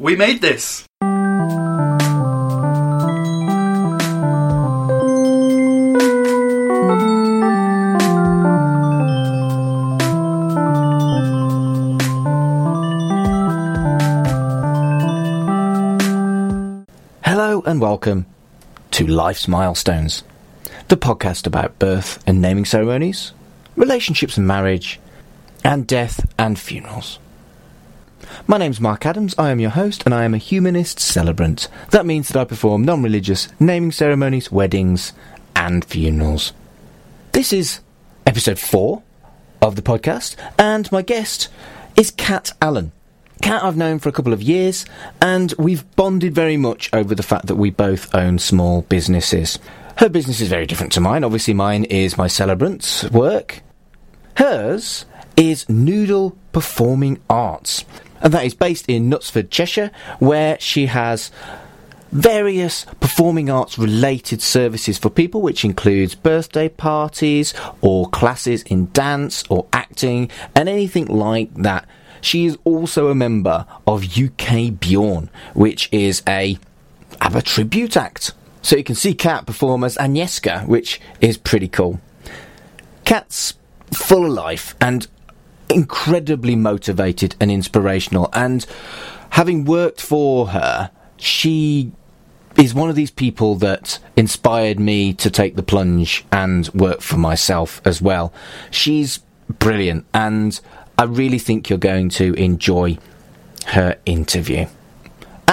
We made this! Hello and welcome to Life's Milestones, the podcast about birth and naming ceremonies, relationships and marriage, and death and funerals. My name's Mark Adams, I am your host, and I am a humanist celebrant. That means that I perform non religious naming ceremonies, weddings, and funerals. This is episode 4 of the podcast, and my guest is Cat Allen. Cat I've known for a couple of years, and we've bonded very much over the fact that we both own small businesses. Her business is very different to mine. Obviously, mine is my celebrant's work. Hers is Noodle Performing Arts, and that is based in Knutsford, Cheshire, where she has various performing arts related services for people, which includes birthday parties or classes in dance or acting and anything like that. She is also a member of UK Bjorn, which is a ABBA tribute act. So you can see Cat perform as Agnetha, which is pretty cool. Cat's full of life and incredibly motivated and inspirational. And having worked for her, she is one of these people that inspired me to take the plunge and work for myself as well. She's brilliant, and I really think you're going to enjoy her interview.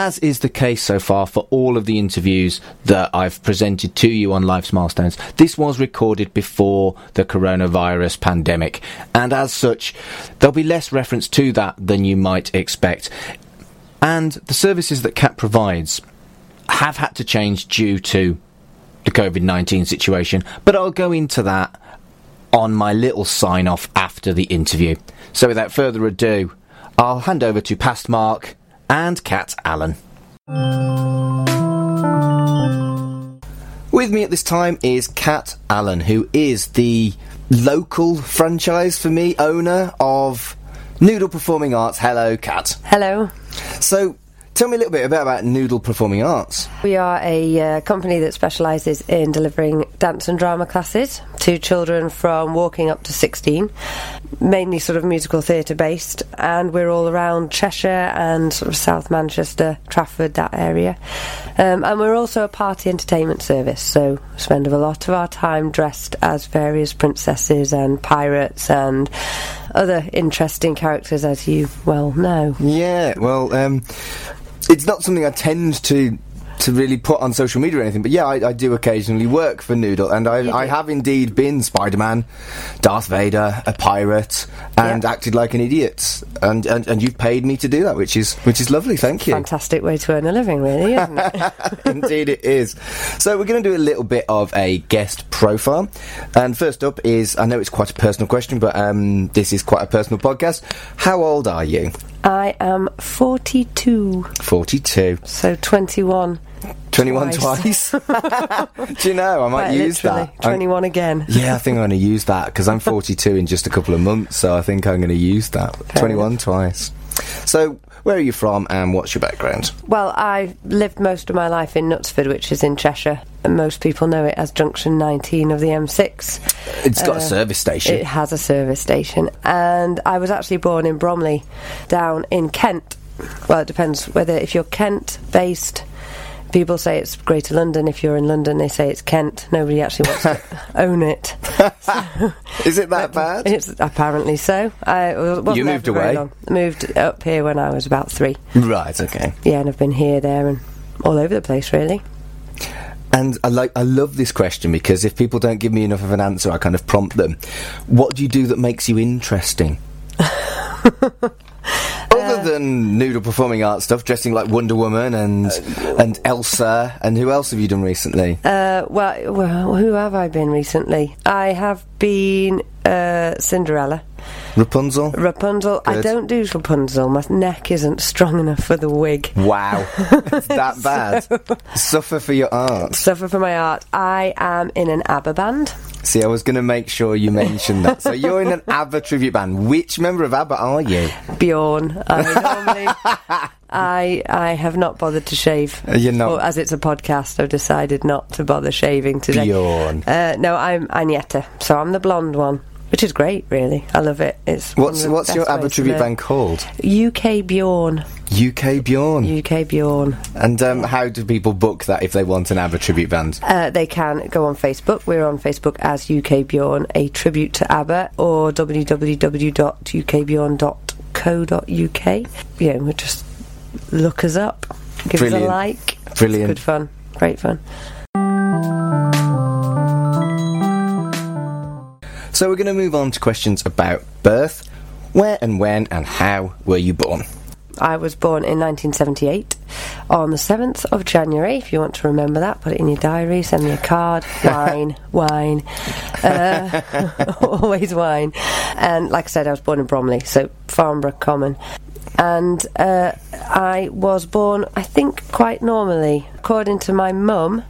As is the case so far for all of the interviews that I've presented to you on Life's Milestones, this was recorded before the coronavirus pandemic, and as such, there'll be less reference to that than you might expect. And the services that CAT provides have had to change due to the COVID 19 situation, but I'll go into that on my little sign off after the interview. So without further ado, I'll hand over to past Mark and Cat Allen. With me at this time is Cat Allen, who is the local franchise for me owner of Noodle Performing Arts. Hello, Cat. Hello. So, tell me a little bit about, about Noodle Performing Arts. We are a uh, company that specialises in delivering dance and drama classes to children from walking up to 16, mainly sort of musical theatre based, and we're all around Cheshire and sort of South Manchester, Trafford, that area. Um, and we're also a party entertainment service, so we spend a lot of our time dressed as various princesses and pirates and other interesting characters, as you well know. Yeah, well, um, it's not something I tend to to really put on social media or anything, but yeah, I, I do occasionally work for Noodle, and I, I have indeed been Spider Man, Darth Vader, a pirate, and Yeah. acted like an idiot, and, and and you've paid me to do that, which is which is lovely. Thank you. Fantastic way to earn a living, really, isn't it? Indeed, it is. So, we're going to do a little bit of a guest profile. And first up is I know it's quite a personal question, but um, this is quite a personal podcast. How old are you? I am 42, 42. so 21. 21 Twice. twice? do you know? I might Quite use that. I'm- 21 again. yeah, I think I'm going to use that because I'm 42 in just a couple of months, so I think I'm going to use that. 21 twice. So, where are you from and what's your background? Well, I lived most of my life in Knutsford, which is in Cheshire. And most people know it as Junction 19 of the M6. It's got a Uh, service station. It has a service station. And I was actually born in Bromley, down in Kent. Well, it depends whether if you're Kent based. People say it's Greater London. If you're in London, they say it's Kent. Nobody actually wants to own it. Is it that bad? It's apparently so. I wasn't You moved away? Moved up here when I was about three. Right, okay. Yeah, and I've been here, there, and all over the place, really. And I like I love this question because if people don't give me enough of an answer, I kind of prompt them. What do you do that makes you interesting? Other than noodle performing art stuff, dressing like Wonder Woman and and Elsa, and who else have you done recently? Uh, well, well, who have I been recently? I have been uh, Cinderella, Rapunzel. Rapunzel. I don't do Rapunzel. My neck isn't strong enough for the wig. Wow, it's that bad. Suffer for your art. Suffer for my art. I am in an ABBA band. See, I was going to make sure you mentioned that. So you're in an ABBA tribute band. Which member of ABBA are you? Bjorn. I normally, I I have not bothered to shave. Uh, you're not- Or, as it's a podcast, I've decided not to bother shaving today. Bjorn. Uh, no, I'm Agnetha, so I'm the blonde one, which is great, really. I love it. It's What's what's your ABBA tribute band called? UK Bjorn. UK Bjorn. UK Bjorn. and um, how do people book that if they want an ABBA tribute band? Uh, they can go on Facebook. We're on Facebook as UK Bjorn, a tribute to ABBA, or www.ukbjorn.co.uk. Yeah, we'll just look us up, give Brilliant. us a like. Brilliant. It's good fun, great fun. So we're going to move on to questions about birth. Where and when and how were you born? I was born in 1978 on the 7th of January. If you want to remember that, put it in your diary, send me a card. Wine, wine. Uh, always wine. And like I said, I was born in Bromley, so Farnborough Common. And uh, I was born, I think, quite normally. According to my mum,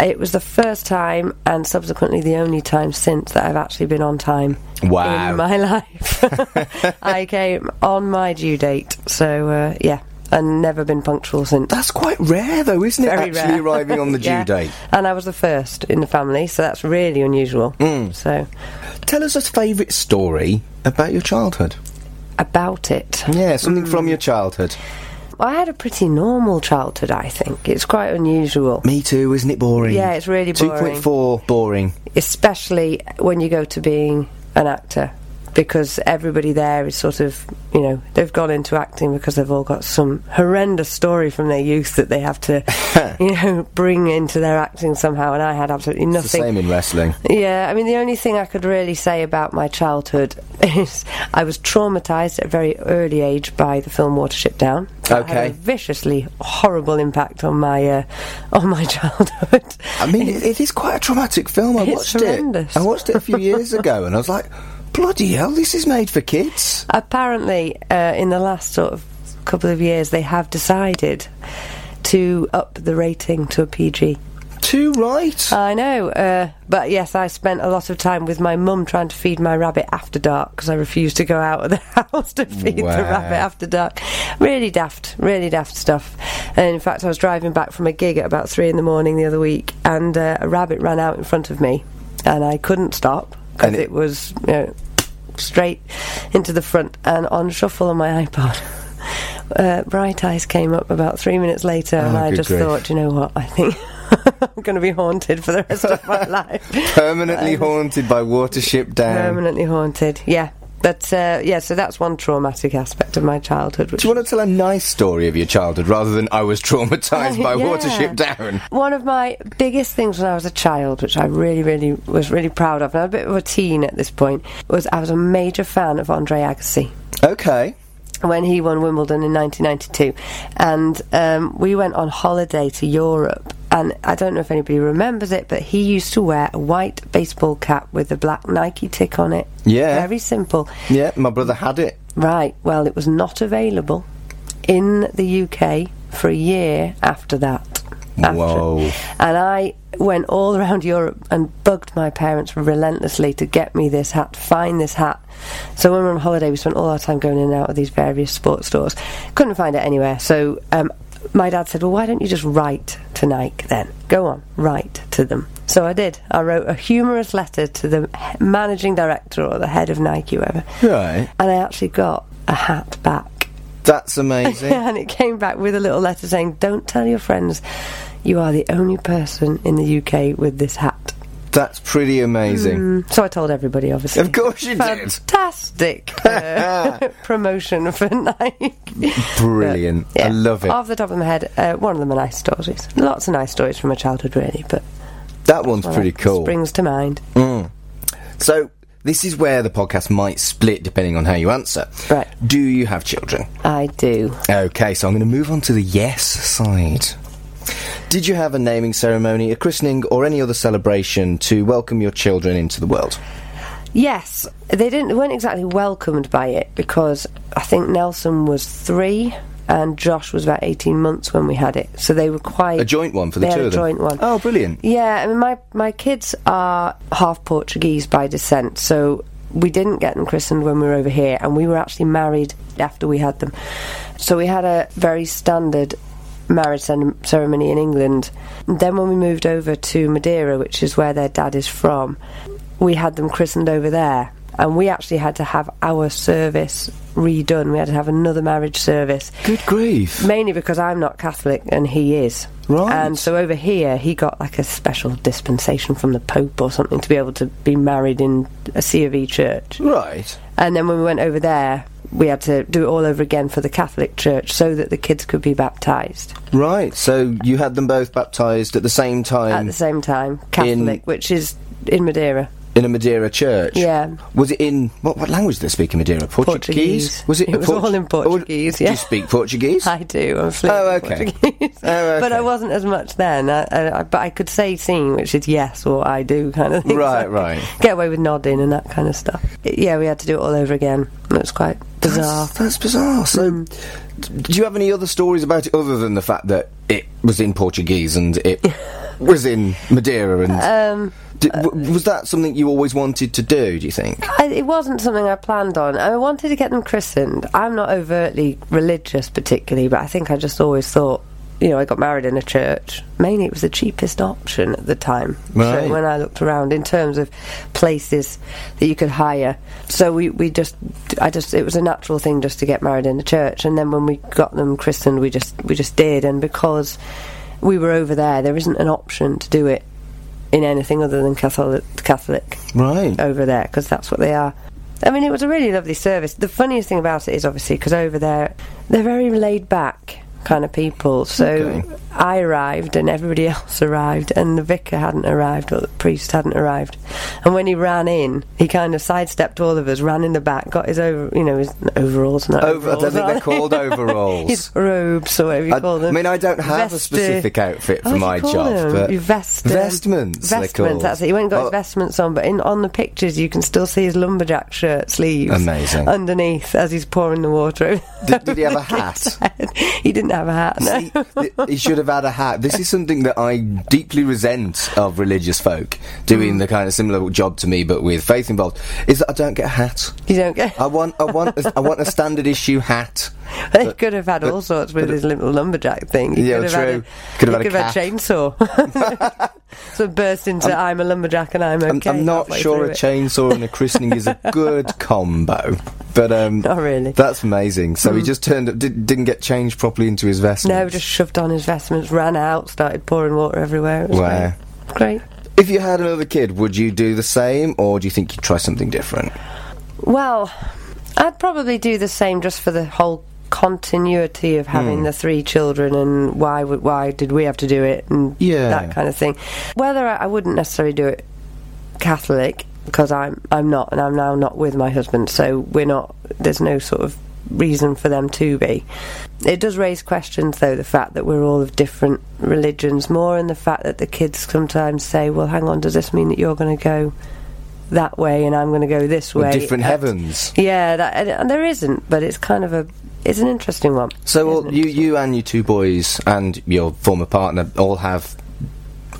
it was the first time and subsequently the only time since that I've actually been on time Wow. in my life. I came on my due date, so uh, yeah, and never been punctual since. That's quite rare, though, isn't it? Actually rare. arriving on the due Yeah. date. And I was the first in the family, so that's really unusual. Mm. So, Tell us a favourite story about your childhood. about it. Yeah, something from your childhood. I had a pretty normal childhood, I think. It's quite unusual. Me too, isn't it boring? Yeah, it's really boring. 2.4, boring. especially when you go to being an actor because everybody there is sort of you know they've gone into acting because they've all got some horrendous story from their youth that they have to you know bring into their acting somehow and I had absolutely It's the nothing same in wrestling. yeah, I mean, the only thing I could really say about my childhood is I was traumatised at a very early age by the film Watership Down. That had a viciously horrible impact on my uh, on my childhood. I mean, it, it is quite a traumatic film. I It's watched horrendous. it. I watched it a few years ago, and I was like, "Bloody hell, this is made for kids." Apparently, uh, in the last sort of couple of years, they have decided to up the rating to a PG. Too right. I know, uh, but yes, I spent a lot of time with my mum trying to feed my rabbit after dark because I refused to go out of the house to feed Wow. the rabbit after dark. Really daft, really daft stuff. And in fact, I was driving back from a gig at about three in the morning the other week, and uh, a rabbit ran out in front of me, and I couldn't stop because it- it was you know, straight into the front and on shuffle on my iPod. Uh, Bright Eyes came up about three minutes later, and Oh, I just grief. thought, you know what, I think I'm going to be haunted for the rest of my life. Permanently haunted by Watership Down. Permanently haunted, yeah. But uh, yeah, so that's one traumatic aspect of my childhood. Which Do you want to tell a nice story of your childhood rather than I was traumatised by Yeah. Watership Down? One of my biggest things when I was a child, which I really, really was really proud of, and I was a bit of a teen at this point, was I was a major fan of Andre Agassi. Okay. when he won Wimbledon in 1992, and um, we went on holiday to Europe. And I don't know if anybody remembers it, but he used to wear a white baseball cap with a black Nike tick on it. Yeah. Very simple. Yeah, my brother had it. Right, well, it was not available in the UK for a year after that. After- Whoa. And I went all around Europe and bugged my parents relentlessly to get me this hat, find this hat. So when we were on holiday, we spent all our time going in and out of these various sports stores. Couldn't find it anywhere. So um, my dad said, Well, why don't you just write to Nike then? Go on, write to them. So I did. I wrote a humorous letter to the managing director or the head of Nike, whoever. Right. And I actually got a hat back. That's amazing. and it came back with a little letter saying, Don't tell your friends you are the only person in the UK with this hat. That's pretty amazing. Mm, So I told everybody, obviously. Of course you did. Fantastic uh, promotion for Nike. Brilliant. Yeah. I love it. Off the top of my head, uh, one of them are nice stories. Lots of nice stories from my childhood, really, but That one's pretty that cool. Springs to mind. Mm. So, this is where the podcast might split depending on how you answer. Right. Do you have children? I do. Okay, so I'm going to move on to the yes side. Did you have a naming ceremony, a christening, or any other celebration to welcome your children into the world? Yes, they didn't. They weren't exactly welcomed by it because I think Nelson was three and Josh was about eighteen months when we had it. So they were quite A joint one for the two of a them? joint one. Oh, brilliant. Yeah, I mean, my my kids are half Portuguese by descent, so we didn't get them christened when we were over here, and we were actually married after we had them. So we had a very standard marriage ceremony in England. And then when we moved over to Madeira, which is where their dad is from, we had them christened over there. And we actually had to have our service redone. We had to have another marriage service. Good grief. Mainly because I'm not Catholic and he is. Right. And so over here, he got like a special dispensation from the Pope or something to be able to be married in a C of E church. Right. And then when we went over there, we had to do it all over again for the Catholic Church so that the kids could be baptised Right. So you had them both baptised at the same time. at the same time. Catholic, which is in Madeira. in a Madeira church. Yeah. Was it in what, what language do they speak in Madeira? Portuguese. Portuguese. Was it? It was all in Portuguese, Do yeah. you speak Portuguese? I do. I'm fluent Oh, okay. Portuguese. Oh, But I wasn't as much then. I, I, I- but I could say sing, which is yes or I do kind of thing. Right, So right. Get away with nodding and that kind of stuff. It- yeah, we had to do it all over again. It was quite bizarre. That's, that's bizarre. So, d- do you have any other stories about it other than the fact that it was in Portuguese and it was in Madeira? And Um, d- w- was that something you always wanted to do? Do you think? I, it wasn't something I planned on. I wanted to get them christened. I'm not overtly religious, particularly, but I think I just always thought, you know, I got married in a church. Mainly, it was the cheapest option at the time. Right. So when I looked around in terms of places that you could hire, so we we just, I just, it was a natural thing just to get married in a church. And then when we got them christened, we just we just did. And because we were over there, there isn't an option to do it in anything other than Catholic. Catholic Right. over there because that's what they are. I mean, it was a really lovely service. The funniest thing about it is obviously because over there they're very laid back kind of people. So Okay. I arrived and everybody else arrived, and the vicar hadn't arrived or the priest hadn't arrived. And when he ran in, he kind of sidestepped all of us, ran in the back, got his over, you know, his overalls. Not Over, I don't think they're called overalls. his robes or whatever you I, call them. I mean, I don't have a specific outfit Oh, for do my job, them? but vest, vestments. Vestments, that's it. He went and got Oh, his vestments on, but in on the pictures you can still see his lumberjack shirt sleeves. Amazing. Underneath as he's pouring the water over. Did, did he have a hat? he didn't have a hat. No. See, he should have had a hat. This is something that I deeply resent of religious folk doing the kind of similar job to me, but with faith involved. Is that I don't get a hat. You don't get. I want, I want, a, I want a standard issue hat. They could have had all sorts with his little lumberjack thing. He Yeah, could have true. Had a, Could have had a could have chainsaw. so burst into I'm, a lumberjack and I'm I'm, okay. I'm not sure a it. chainsaw and a christening is a good combo, but um, Not really. that's amazing. So he just turned up, did, didn't get changed properly into his vest. No, just shoved on his ran out, started pouring water everywhere. It was Wow. great. Great. If you had another kid, would you do the same, or do you think you'd try something different? Well, I'd probably do the same just for the whole continuity of having Hmm. the three children and why would why did we have to do it and Yeah. that kind of thing. Whether I, I wouldn't necessarily do it Catholic because I'm I'm not and I'm now not with my husband, so we're not. There's no sort of reason for them to be. It does raise questions though the fact that we're all of different religions more and the fact that the kids sometimes say, "Well, hang on, does this mean that you're going to go?" That way, and I'm going to go this way. Different Uh, heavens. yeah, that, and, and there isn't, but it's kind of a it's an interesting one. So all, you, you and your two boys and your former partner all have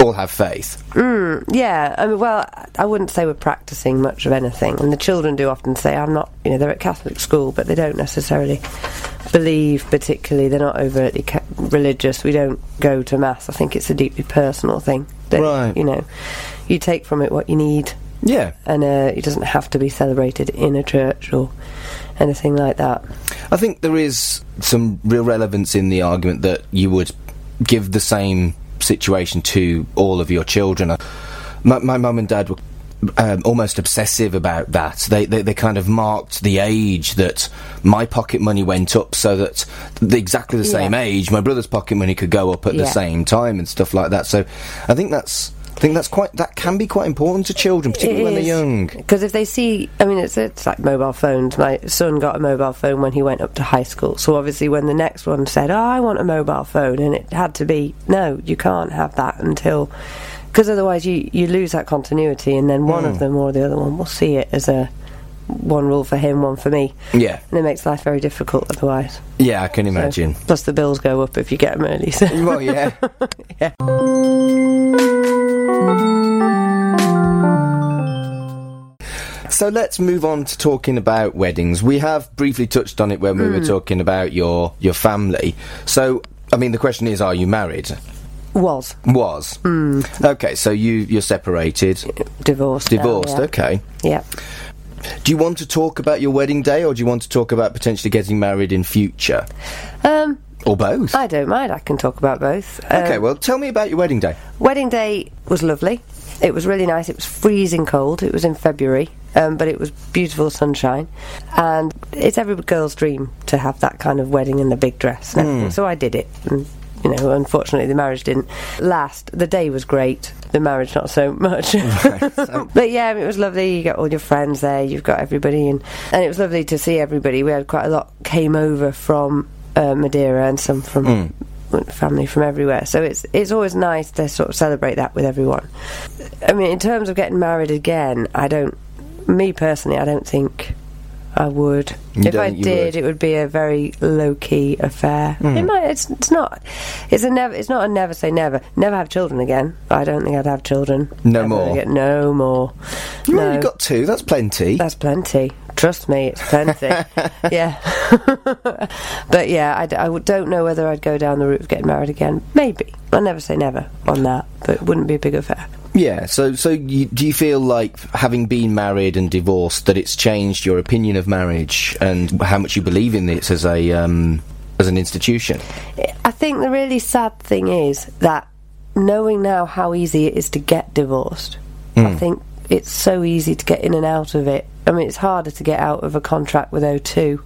all have faith. Yeah, I mean, well, I wouldn't say we're practicing much of anything, and the children do often say, "I'm not," you know, they're at Catholic school, but they don't necessarily believe particularly. They're not overtly ca- religious. We don't go to mass. I think it's a deeply personal thing. That, Right. You know, you take from it what you need, Yeah. and uh, it doesn't have to be celebrated in a church or anything like that. I think there is some real relevance in the argument that you would give the same situation to all of your children. My, my mum and dad were um, almost obsessive about that. They, they they kind of marked the age that my pocket money went up, so that the, exactly the same Yeah. age my brother's pocket money could go up at the same time and stuff like that. So I think that's I think that's quite that can be quite important to children, particularly when they're young. Because if they see, I mean, it's it's like mobile phones. My son got a mobile phone when he went up to high school. So obviously, when the next one said, "Oh, I want a mobile phone," and it had to be, "No, you can't have that until," because otherwise you you lose that continuity, and then one Hmm. of them or the other one will see it as a one rule for him, one for me, Yeah, and it makes life very difficult otherwise. yeah, I can So- imagine. plus, the bills go up if you get them early. So. well, yeah. Yeah. So let's move on to talking about weddings. We have briefly touched on it when we Hmm. were talking about your your family. So, I mean, the question is, are you married? Was Was Hmm. okay. So you you're separated, divorced. now, divorced. yeah. Okay. Yeah. Do you want to talk about your wedding day, or do you want to talk about potentially getting married in future, Um, or both? I don't mind. I can talk about both. Um, okay. Well, tell me about your wedding day. Wedding day was lovely. It was really nice. It was freezing cold. It was in February, um, but it was beautiful sunshine. And it's every girl's dream to have that kind of wedding in the big dress. and everything. So I did it. And, you know, unfortunately, the marriage didn't last. The day was great. The marriage, not so much. but yeah, it was lovely. You got all your friends there. You've got everybody, and and it was lovely to see everybody. We had quite a lot came over from uh, Madeira and some from family from everywhere. So it's it's always nice to sort of celebrate that with everyone. I mean, in terms of getting married again, I don't. Me personally, I don't think I would. You if I did, would? it would be a very low key affair. Hmm. It might. It's it's not. It's a never. It's not a never say never. Never have children again. I don't think I'd have children. No ever more? again. No more. You no. only got two. That's plenty. That's plenty. Trust me, it's plenty. yeah. but yeah, I, d- I w- don't know whether I'd go down the route of getting married again. Maybe. I'll never say never on that, but it wouldn't be a big affair. Yeah. So, so you, do you feel like having been married and divorced that it's changed your opinion of marriage and how much you believe in it as a um, as an institution? I think the really sad thing is that knowing now how easy it is to get divorced, I think it's so easy to get in and out of it. I mean, it's harder to get out of a contract with O2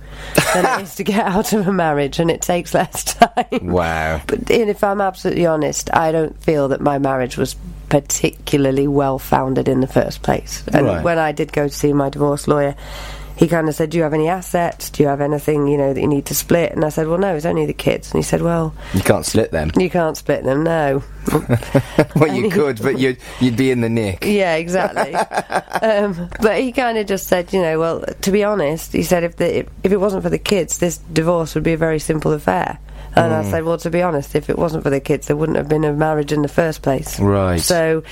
than it is to get out of a marriage, and it takes less time. Wow. But and if I'm absolutely honest, I don't feel that my marriage was particularly well founded in the first place. And Right. when I did go to see my divorce lawyer, he kind of said, "Do you have any assets? Do you have anything you know that you need to split?" And I said, "Well, no, it's only the kids." And he said, "Well, You can't split them. you can't split them, no." well, you could, but you'd you'd be in the nick. Yeah, exactly. um, but he kind of just said, you know, well, to be honest, he said if the if, if it wasn't for the kids, this divorce would be a very simple affair. And I hmm. said, well, to be honest, if it wasn't for the kids, there wouldn't have been a marriage in the first place. Right. So,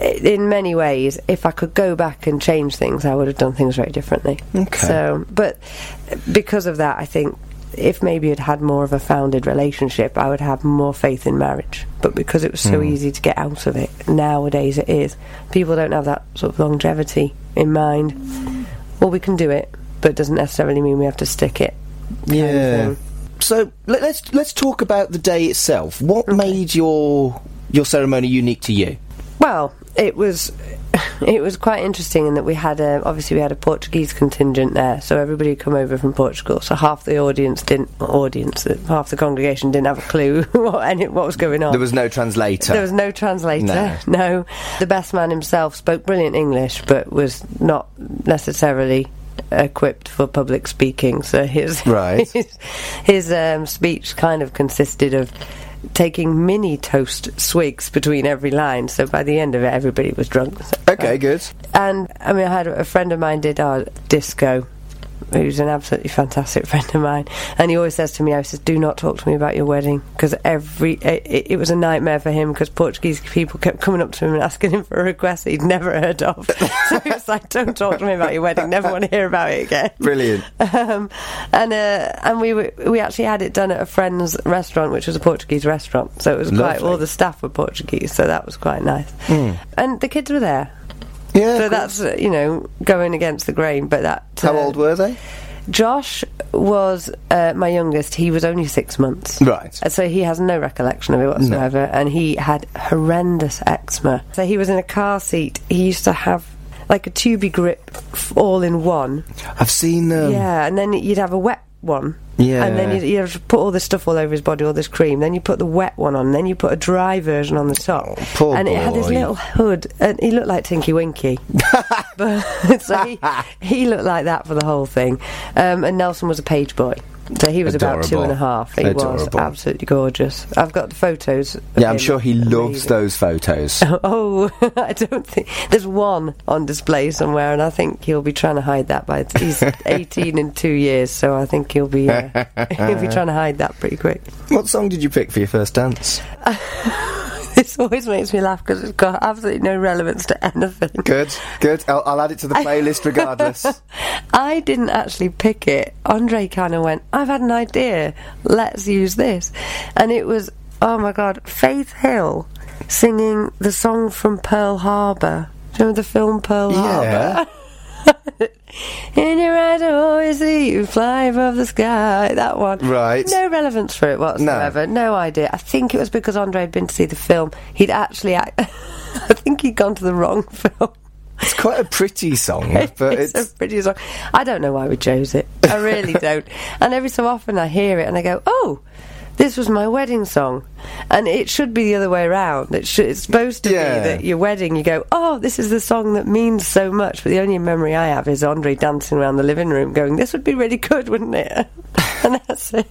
in many ways, if I could go back and change things, I would have done things very differently. Okay. So, but because of that, I think if maybe it had more of a founded relationship, I would have more faith in marriage. But because it was so hmm. easy to get out of it, nowadays it is. People don't have that sort of longevity in mind. Well, we can do it, but it doesn't necessarily mean we have to stick it. Yeah. So let, let's let's talk about the day itself. What made your your ceremony unique to you? Well, it was it was quite interesting in that we had a, obviously we had a Portuguese contingent there, so everybody had come over from Portugal. So half the audience didn't audience, half the congregation didn't have a clue what any, what was going on. There was no translator. There was no translator. No. No. The best man himself spoke brilliant English, but was not necessarily equipped for public speaking. So his Right. his, his um, speech kind of consisted of taking mini toast swigs between every line. So by the end of it, everybody was drunk. So- okay, good. and I mean, I had a friend of mine did our disco. Who's an absolutely fantastic friend of mine, and he always says to me, "I says, do not talk to me about your wedding because every it, it was a nightmare for him because Portuguese people kept coming up to him and asking him for a request that he'd never heard of. so it's like, don't talk to me about your wedding. Never want to hear about it again. Brilliant. Um, and uh, and we were, we actually had it done at a friend's restaurant, which was a Portuguese restaurant. So it was quite Lovely. Hmm. all the staff were Portuguese, so that was quite nice. And the kids were there. Yeah. So that's uh, you know going against the grain, but that. How uh, old were they? Josh was uh, my youngest. He was only six months. Right. So he has no recollection of it whatsoever, and he had horrendous eczema. So he was in a car seat. He used to have like a Tubigrip, all in one. I've seen them. Yeah, and then you'd have a wet one. Yeah. And then you'd, you'd have to put all this stuff all over his body, all this cream. Then you put the wet one on. Then you put a dry version on the top. Oh, poor and it had this little hood. And he looked like Tinky Winky. but, so he, he looked like that for the whole thing. Um, and Nelson was a page boy. So he was about two and a half. a Adorable. He was absolutely gorgeous. I've got the photos. Yeah, I'm sure he loves those photos. Oh, I don't think there's one on display somewhere, and I think he'll be trying to hide that. By he's 18 in two years, so I think he'll be uh, he'll be trying to hide that pretty quick. what song did you pick for your first dance? This always makes me laugh because it's got absolutely no relevance to anything. Good, good. I'll, I'll add it to the playlist regardless. I didn't actually pick it. Andre kind of went, I've had an idea. Let's use this. And it was, oh my god, Faith Hill singing the song from Pearl Harbor. Do you remember the film Pearl Yeah. Harbor? In your eyes, I always see you fly above the sky. That one. Right. No relevance for it whatsoever. No, idea. I think it was because Andre had been to see the film. He'd actually, act- I think he'd gone to the wrong film. It's quite a pretty song, but it's, it's. a pretty song. I don't know why we chose it. I really don't. And every so often I hear it and I go, oh, this was my wedding song. And it should be the other way around. It should, it's supposed to Yeah. be that your wedding, you go, oh, this is the song that means so much. But the only memory I have is Andre dancing around the living room going, this would be really good, wouldn't it? and that's it.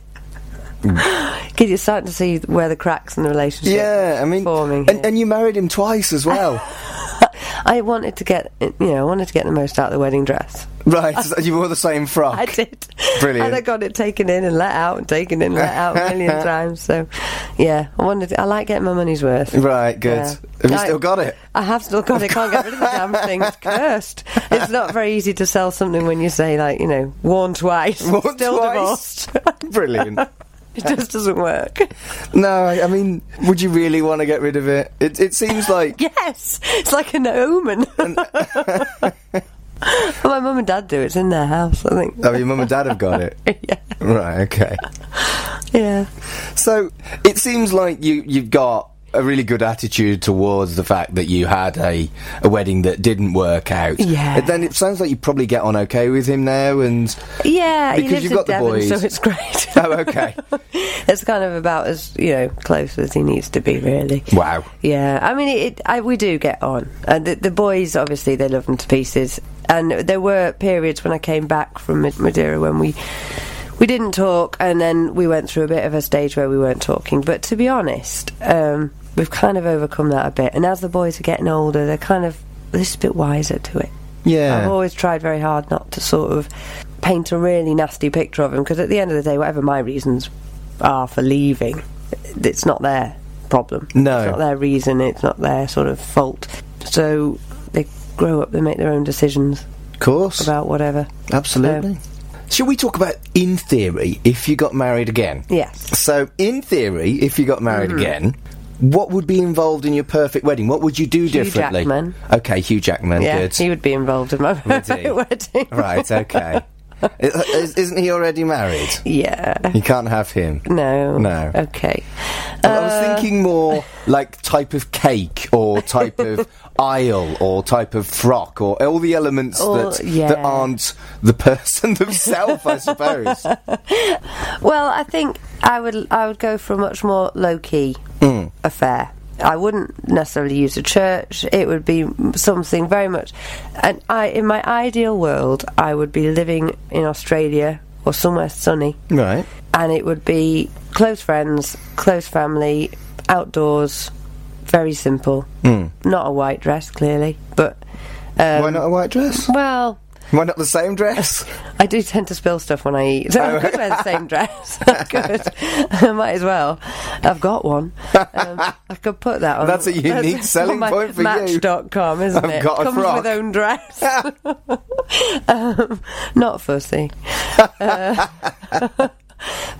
Because you're starting to see where the cracks in the relationship Yeah, I mean, forming. and, and you married him twice as well, I wanted to get, you know, I wanted to get the most out of the wedding dress. right? you wore the same frock. I did. Brilliant. And I got it taken in and let out and taken in and let out a million times. So, yeah, I wanted. To, I like getting my money's worth. Right, good. Yeah. Have you I- still got it? I have still got it. Can't get rid of the damn thing. It's cursed. It's not very easy to sell something when you say like, you know, worn twice, Worn still twice. divorced. Brilliant. It just doesn't work. No, I, I mean, would you really want to get rid of it? It, it seems like Yes, it's like an omen. my mum and dad do. It's in their house. I think. oh, your mum and dad have got it. yeah. Right, okay. Yeah. So it seems like you you've got a really good attitude towards the fact that you had a, a wedding that didn't work out. Yeah. Then it sounds like you probably get on okay with him now, and Yeah, Because you've got the boys. so it's great. oh, okay. it's kind of about as you know close as he needs to be, really. wow. Yeah, I mean, it, I, we do get on, and the, the boys obviously they love him to pieces. And there were periods when I came back from Madeira when we we didn't talk, and then we went through a bit of a stage where we weren't talking. But to be honest, um, we've kind of overcome that a bit. And as the boys are getting older, they're kind of just a bit wiser to it. Yeah, I've always tried very hard not to sort of paint a really nasty picture of him because at the end of the day, whatever my reasons are for leaving, it's not their problem. No. It's not their reason, it's not their sort of fault. So they grow up, they make their own decisions Of course. about whatever. Absolutely. Shall we talk about, in theory, if you got married again? Yes. So, in theory, if you got married Mm-hmm. again, what would be involved in your perfect wedding? What would you do differently? Jackman. Okay, Hugh Jackman. yeah, Good. he would be involved in my perfect wedding. Right. Okay. I- is- Isn't he already married? Yeah. You can't have him. No. No. Okay. I Uh, was thinking more like type of cake or type of aisle or type of frock or all the elements Or- that yeah. that aren't the person themselves, I suppose. Well, I think I would I would go for a much more low key Mm. affair. I wouldn't necessarily use a church. It would be something very much. And I, in my ideal world, I would be living in Australia or somewhere sunny, Right. and it would be close friends, close family, outdoors, very simple. Mm. Not a white dress, clearly, but um, Why not a white dress? well. Why not the same dress? I do tend to spill stuff when I eat, so I could wear the same dress. I could. I might as well. I've got one. Um, I could put that on. That's a unique that's selling point for you. Match.com, isn't I've it? got Comes frock. with own dress. um, not fussy. Uh,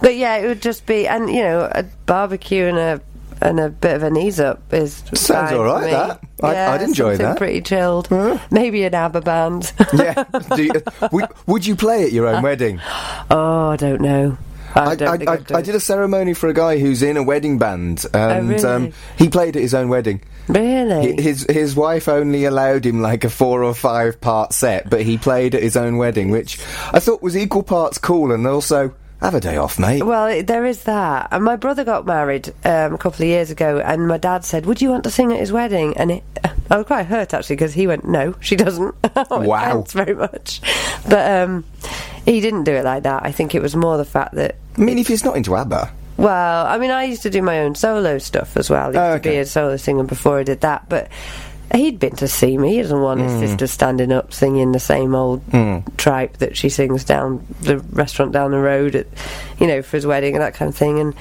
but yeah, it would just be, and you know, a barbecue and a and a bit of a knees up is Sounds all right, that. I- Yeah, I'd enjoy that. Pretty chilled. Huh? Maybe an ABBA band. yeah. Do you, would, you play at your own wedding? Oh, I don't know. I, I, I, I, I'd do I did a ceremony for a guy who's in a wedding band, and really? um, he played at his own wedding. Really? Hi- His his wife only allowed him like a four or five part set, but he played at his own wedding, which I thought was equal parts cool and also have a day off, mate. well, there is that. And my brother got married um, a couple of years ago, and my dad said, "Would you want to sing at his wedding?" And it, I was quite hurt actually because he went, "No, she doesn't." Wow. Thanks very much. But um, he didn't do it like that. I think it was more the fact that. I mean, if he's not into ABBA, Well, I mean, I used to do my own solo stuff as well. I used Oh, to be okay. a solo singer before I did that, but. He'd been to see me. He doesn't want his sister standing up singing the same old tripe that she sings down the restaurant down the road, at, you know, for his wedding and that kind of thing. And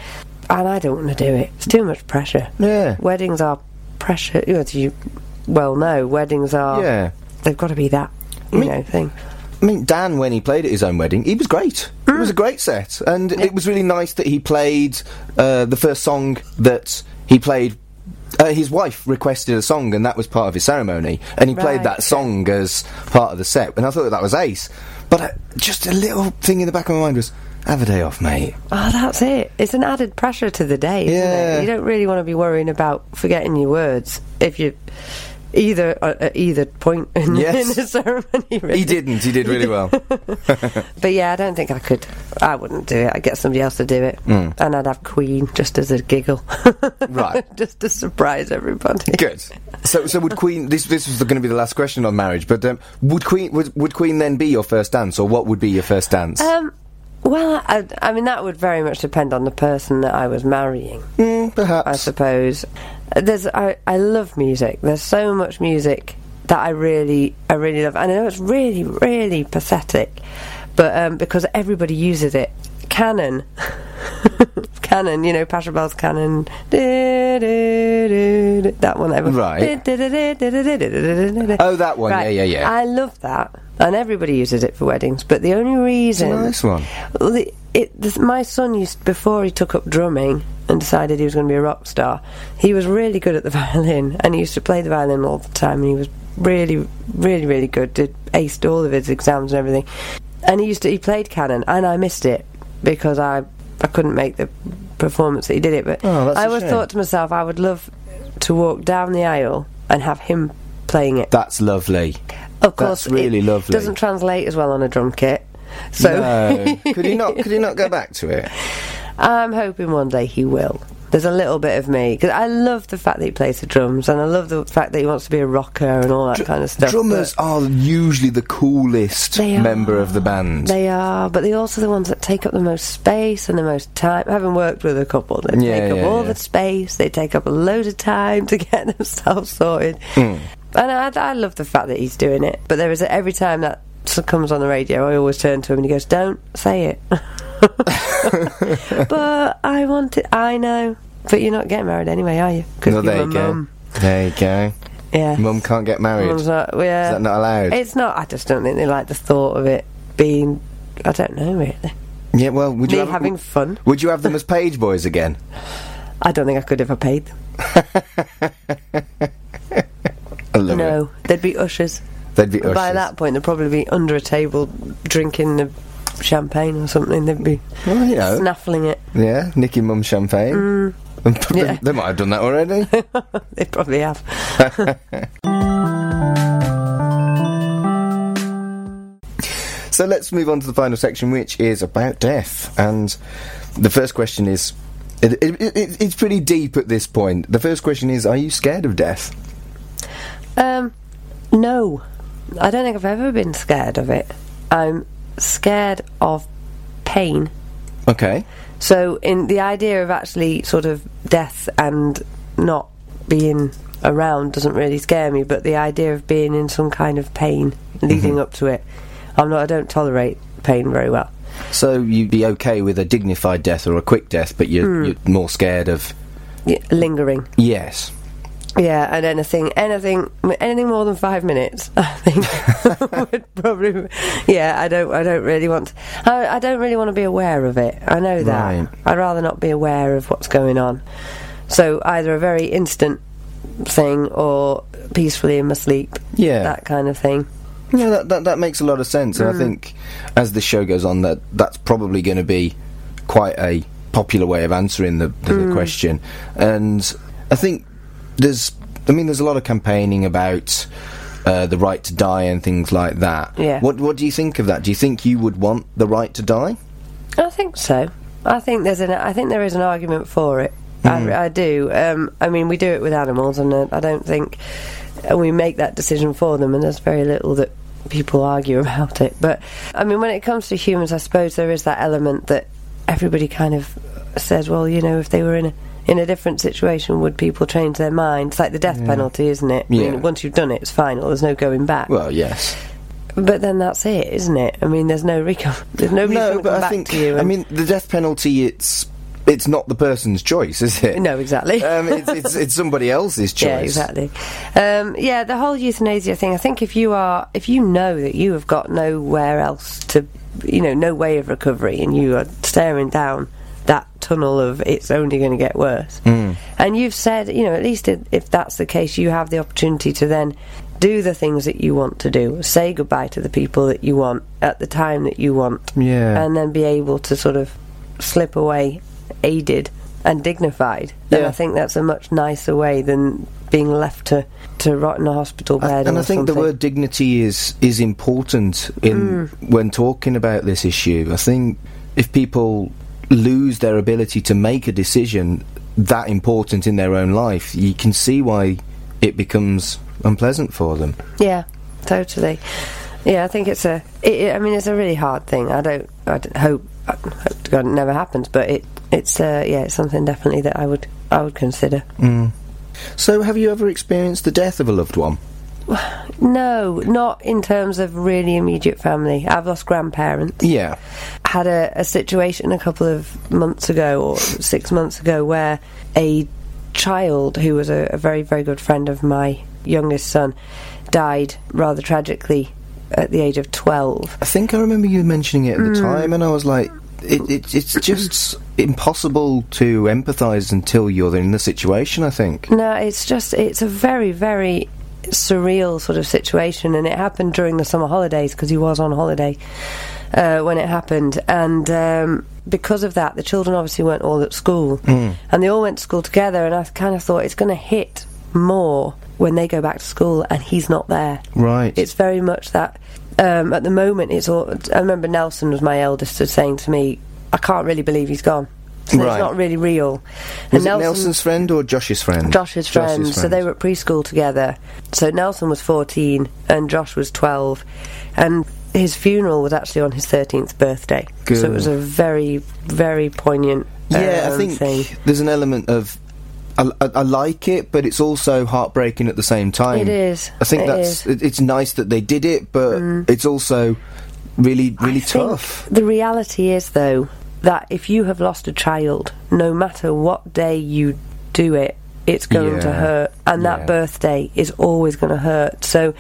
and I don't want to do it. It's too much pressure. Yeah. Weddings are pressure. You know, as you well know, weddings are. Yeah. They've got to be that, you mean- know, thing. I mean, Dan, when he played at his own wedding, he was great. It Mm. was a great set, and it was really nice that he played uh, the first song that he played. Uh, his wife requested a song, and that was part of his ceremony, and he played that song as part of the set. And I thought that was ace. But uh, just a little thing in the back of my mind was, "Have a day off, mate." Oh, that's it. It's an added pressure to the day, isn't Yeah. it? You don't really want to be worrying about forgetting your words if you either uh, at either point in, Yes. in the ceremony. Really. He didn't. He did really well. But yeah, I don't think I could. I wouldn't do it. I'd get somebody else to do it, and I'd have Queen just as a giggle, Right. just to surprise everybody. Good. So, so would Queen? This this was going to be the last question on marriage, but um, would Queen would, would Queen then be your first dance, or what would be your first dance? Um, well, I, I mean that would very much depend on the person that I was marrying. Mm, perhaps. I suppose. There's I, I love music. There's so much music that I really I really love. And I know it's really really pathetic, but um, because everybody uses it. Canon, Canon, you know Pachelbel's Canon, that one. Ever. Right. Oh, that one. Right. Yeah, yeah, yeah. I love that, and everybody uses it for weddings. But the only reason, nice one. well, the, it, this, my son used before he took up drumming and decided he was going to be a rock star. He was really good at the violin, and he used to play the violin all the time. And he was really, really, really good. Did aced all of his exams and everything. And he used to he played canon, and I missed it because I I couldn't make the performance that he did it. But Oh, that's I a always shame. thought to myself, I would love to walk down the aisle and have him playing it. That's lovely. Of course, That's really it lovely. Doesn't translate as well on a drum kit. So no. could he not? Could he not go back to it? I'm hoping one day he will. There's a little bit of me because I love the fact that he plays the drums, and I love the fact that he wants to be a rocker and all that kind of stuff. Drummers are usually the coolest member of the band. They are, but they're also the ones that take up the most space and the most time. Having worked with a couple, they Yeah, take up yeah, all the space. They take up a load of time to get themselves sorted. Hmm. And I, I love the fact that he's doing it. But there is a, every time that comes on the radio, I always turn to him and he goes, "Don't say it." but I want it. I know. But you're not getting married anyway, are you? 'Cause no, you're there you go. mum. There you go. Yeah. Mum can't get married. Mum's not, yeah. Is that not allowed? It's not. I just don't think they like the thought of it being. I don't know really. yeah. Well, would you Me have, having fun. Would you have them as page boys again? I don't think I could if I paid them. I love it. No, they'd be ushers. They'd be By that point, they'd probably be under a table drinking the champagne or something. They'd be Well, you know. snaffling it. Yeah, Nicky Mum Champagne. they, Yeah. they might have done that already. They probably have. so let's move on to the final section, which is about death. And the first question is. It, it, it, it's pretty deep at this point. The first question is Are you scared of death? Um, no, I don't think I've ever been scared of it. I'm scared of pain. Okay. So, in the idea of actually sort of death and not being around doesn't really scare me, but the idea of being in some kind of pain leading up to it, I'm not. I don't tolerate pain very well. So you'd be okay with a dignified death or a quick death, but you're, Hmm. you're more scared of. Yeah, lingering, Yes. Yeah, and anything, anything, anything more than five minutes, I think would probably. Yeah, I don't. I don't really want. I, I don't really want to be aware of it. I know that. Right. I'd rather not be aware of what's going on. So either a very instant thing or peacefully in my sleep. Yeah. that kind of thing. Yeah, that, that, that makes a lot of sense. Hmm. And I think as the show goes on, that that's probably going to be quite a popular way of answering the, the, Hmm. the question. And I think there's, I mean, there's a lot of campaigning about uh, the right to die and things like that. Yeah. What What do you think of that? Do you think you would want the right to die? I think so. I think there's an. I think there is an argument for it. I, I do. Um, I mean, we do it with animals, and uh, I don't think uh, we make that decision for them. And there's very little that people argue about it. But I mean, when it comes to humans, I suppose there is that element that everybody kind of says, well, you know, if they were in a in a different situation, would people change their minds? It's like the death penalty, isn't it? I Yeah. mean, once you've done it, it's final. There's no going back. Well, yes. but then that's it, isn't it? I mean, there's no recon. There's nobody no, but I back think to you. I mean the death penalty. It's it's not the person's choice, is it? No, exactly. Um, it's, it's, it's somebody else's choice. Yeah, exactly. Um, yeah, the whole euthanasia thing. I think if you are, if you know that you have got nowhere else to, you know, no way of recovery, and you are staring down that tunnel of it's only going to get worse, Mm. and you've said, you know, at least if, if that's the case, you have the opportunity to then do the things that you want to do, say goodbye to the people that you want at the time that you want, Yeah. and then be able to sort of slip away aided and dignified, then Yeah. I think that's a much nicer way than being left to, to rot in a hospital I- bed. and or I think the word dignity is is important in Mm. when talking about this issue. I think if people lose their ability to make a decision that important in their own life, you can see why it becomes unpleasant for them. Yeah, totally. Yeah, I think it's a. It, I mean, it's a really hard thing. I don't. I don't hope. I hope to God it never happens. But it. It's. Uh, yeah, it's something definitely that I would. I would consider. Mm. So, have you ever experienced the death of a loved one? No, not in terms of really immediate family. I've lost grandparents. Yeah. had a, a situation a couple of months ago or six months ago where a child who was a, a very very good friend of my youngest son died rather tragically at the age of 12 I think I remember you mentioning it at Mm. the time, and I was like, it, it, it's just impossible to empathise until you're in the situation, I think. no it's just it's a very very surreal sort of situation and it happened during the summer holidays because he was on holiday uh, when it happened and um, because of that the children obviously weren't all at school Mm. and they all went to school together and I kind of thought it's going to hit more when they go back to school and he's not there Right. it's very much that um, at the moment it's all I remember Nelson was my eldest was saying to me I can't really believe he's gone so Right. it's not really real was it Nelson- Nelson's friend or Josh's friend? Josh's friend. So they were at preschool together. So Nelson was 14 and Josh was 12. And his funeral was actually on his 13th birthday. So it was a very, very poignant Yeah, I um, think thing. there's an element of. I, I, I like it, but it's also heartbreaking at the same time. It is. I think It that's. Mm. It, it's nice that they did it, but it's also really, really I tough. The reality is, though, that if you have lost a child, no matter what day you do it, it's going to hurt. And Yeah. that birthday is always going to hurt. So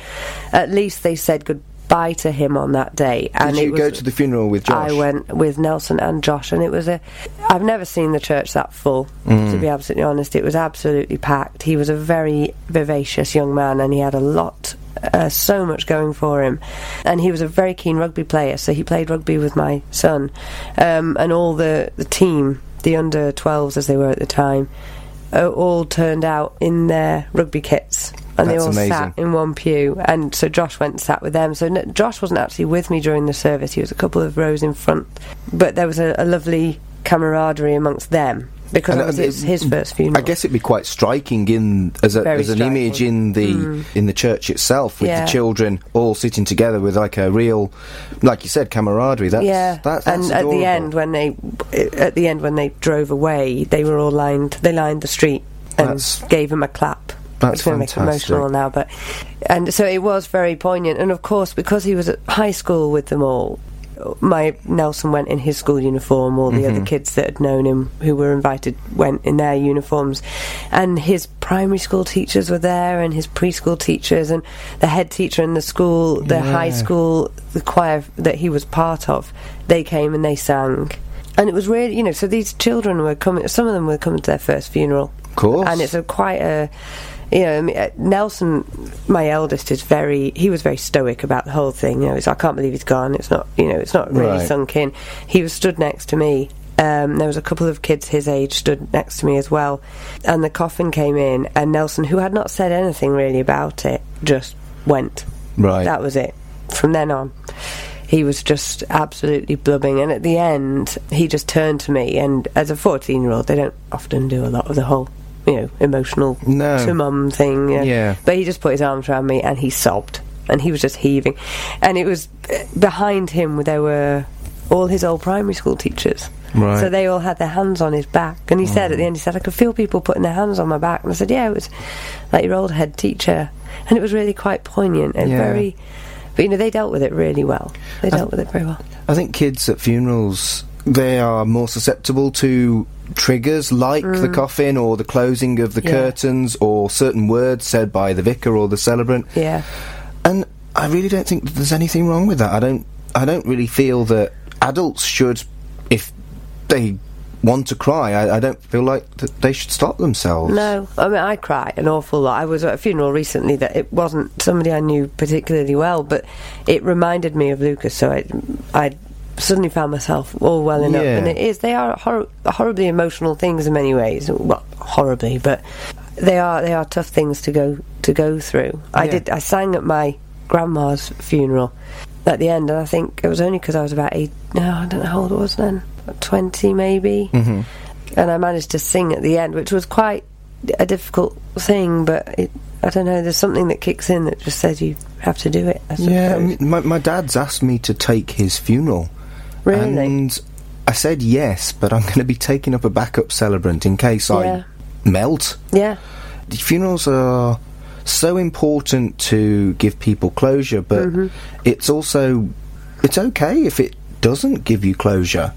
at least they said goodbye to him on that day. And Did you was, go to the funeral with Josh? I went with Nelson and Josh, and it was a. I've never seen the church that full. To be mm. absolutely honest, it was absolutely packed. He was a very vivacious young man, and he had a lot, uh, so much going for him. And he was a very keen rugby player, so he played rugby with my son, um, and all the the team, the under 12s as they were at the time, uh, all turned out in their rugby kits. And That's they all amazing. sat in one pew, and so Josh went and sat with them. So n- Josh wasn't actually with me during the service; he was a couple of rows in front. But there was a, a lovely camaraderie amongst them because And, was uh, his, his first funeral. I guess it'd be quite striking in as, a, as an striking. Mm. image in the in the church itself, with Yeah. the children all sitting together with like a real, like you said, camaraderie. That's, yeah, that, that's and at the end when they at the end when they drove away, they were all lined. They lined the street and That's- gave him a clap. That's it's going to make emotional now, but and so it was very poignant. And of course, because he was at high school with them all, my Nelson went in his school uniform. All the Mm-hmm. other kids that had known him, who were invited, went in their uniforms, and his primary school teachers were there, and his preschool teachers, and the head teacher in the school, the high school, the choir that he was part of. They came and they sang. And it was really, you know, so these children were coming. Some of them were coming to their first funeral, Of course. and it's a quite a you know I mean, uh, Nelson my eldest is very he was very stoic about the whole thing you know I can't believe he's gone it's not you know it's not really Right. sunk in he was stood next to me um, there was a couple of kids his age stood next to me as well and the coffin came in and Nelson who had not said anything really about it just went right. that was it. From then on, he was just absolutely blubbing. And at the end, he just turned to me. And as a 14 year old, they don't often do a lot of the whole, you know, emotional No. to mum thing. know. Yeah. But he just put his arms around me and he sobbed. And he was just heaving. And it was uh, behind him, there were all his old primary school teachers. Right. So they all had their hands on his back. And he said at the end, he said, I could feel people putting their hands on my back. And I said, Yeah, it was like your old head teacher. And it was really quite poignant and Yeah. very. But you know, they dealt with it really well. They dealt with it very well. I think kids at funerals they are more susceptible to triggers like the coffin or the closing of the Mm. Yeah. curtains or certain words said by the vicar or the celebrant. Yeah. And I really don't think that there's anything wrong with that. I don't. I don't really feel that adults should, if they want to cry, I, I don't feel like that they should stop themselves. No, I mean I cry an awful lot. I was at a funeral recently that it wasn't somebody I knew particularly well, but it reminded me of Lucas. So I, I suddenly found myself all welling up, Yeah. and it is. They are hor- horribly emotional things in many ways. Well, horribly, but they are they are tough things to go to go through. I Yeah. did. I sang at my grandma's funeral at the end, and I think it was only because I was about eight. No, I don't know how old I was then. Twenty maybe hmm and I managed to sing at the end, which was quite a difficult thing. But it, I don't know. There's something that kicks in that just says you have to do it. I Yeah, I my, my dad's asked me to take his funeral. Really. And I said yes, but I'm going to be taking up a backup celebrant in case Yeah. I melt. yeah, The funerals are so important to give people closure, but Mm-hmm. it's also it's okay if it doesn't give you closure.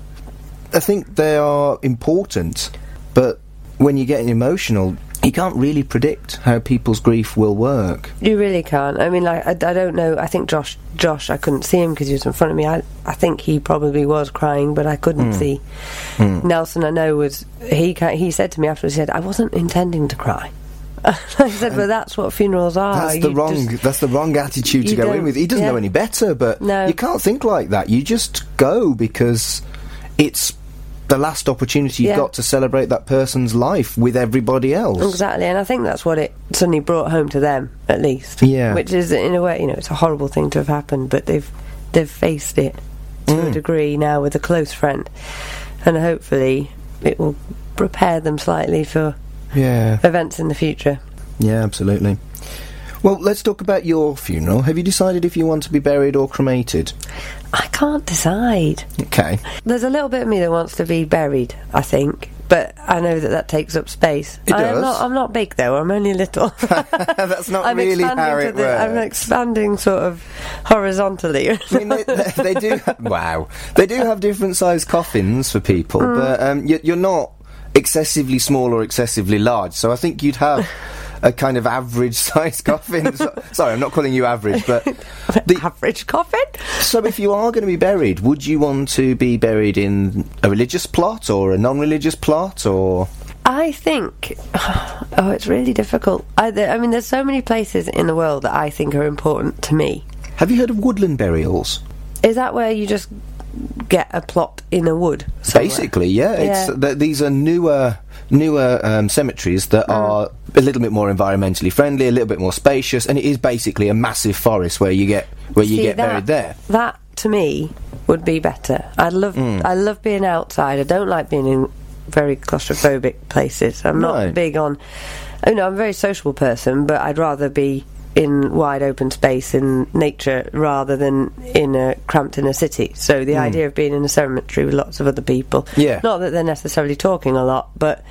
I think they are important, but when you're getting emotional, you can't really predict how people's grief will work. you really can't. I mean, like I, I don't know. I think Josh, Josh, I couldn't see him because he was in front of me. I, I think he probably was crying, but I couldn't Hmm. see. Nelson, I know was he. He said to me afterwards, he said, "I wasn't intending to cry." I said, "But that's what funerals are." That's the You wrong. just- that's the wrong attitude to go in with. He doesn't yeah. know any better, but No. you can't think like that. You just go because it's the last opportunity you've Yeah. got to celebrate that person's life with everybody else. Exactly, and I think that's what it suddenly brought home to them, at least. Yeah. Which is, in a way, you know, it's a horrible thing to have happened, but they've they've faced it to Mm. a degree now with a close friend, and hopefully it will prepare them slightly for Yeah, events in the future. yeah, absolutely. Well, let's talk about your funeral. Have you decided if you want to be buried or cremated? I can't decide. Okay. There's a little bit of me that wants to be buried, I think. But I know that that takes up space. It I am does. not. I'm not big though. I'm only little. That's not I'm really how it the, works. I'm expanding sort of horizontally. I mean, they, they, they do. wow, they do have different sized coffins for people, Mm. but um, you, you're not excessively small or excessively large. So I think you'd have a kind of average sized coffin. So- sorry, I'm not calling you average, but the, average coffin. so if you are going to be buried, would you want to be buried in a religious plot or a non-religious plot or? I think. Oh, it's really difficult. I, there, I mean, there's so many places in the world that I think are important to me. Have you heard of woodland burials? Is that where you just get a plot in a wood? somewhere? Basically, yeah. It's th- these are newer newer um, cemeteries Mm. that are a little bit more environmentally friendly, a little bit more spacious, and it is basically a massive forest where you get where you See, get that, buried there. That to me would be better. I love Mm. I love being outside. I don't like being in very claustrophobic places. I'm not big on. You know, I'm a very sociable person, but I'd rather be in wide open space in nature rather than in a cramped in a city. So the idea of being in a cemetery with lots of other people, Mm. Yeah. not that they're necessarily talking a lot, but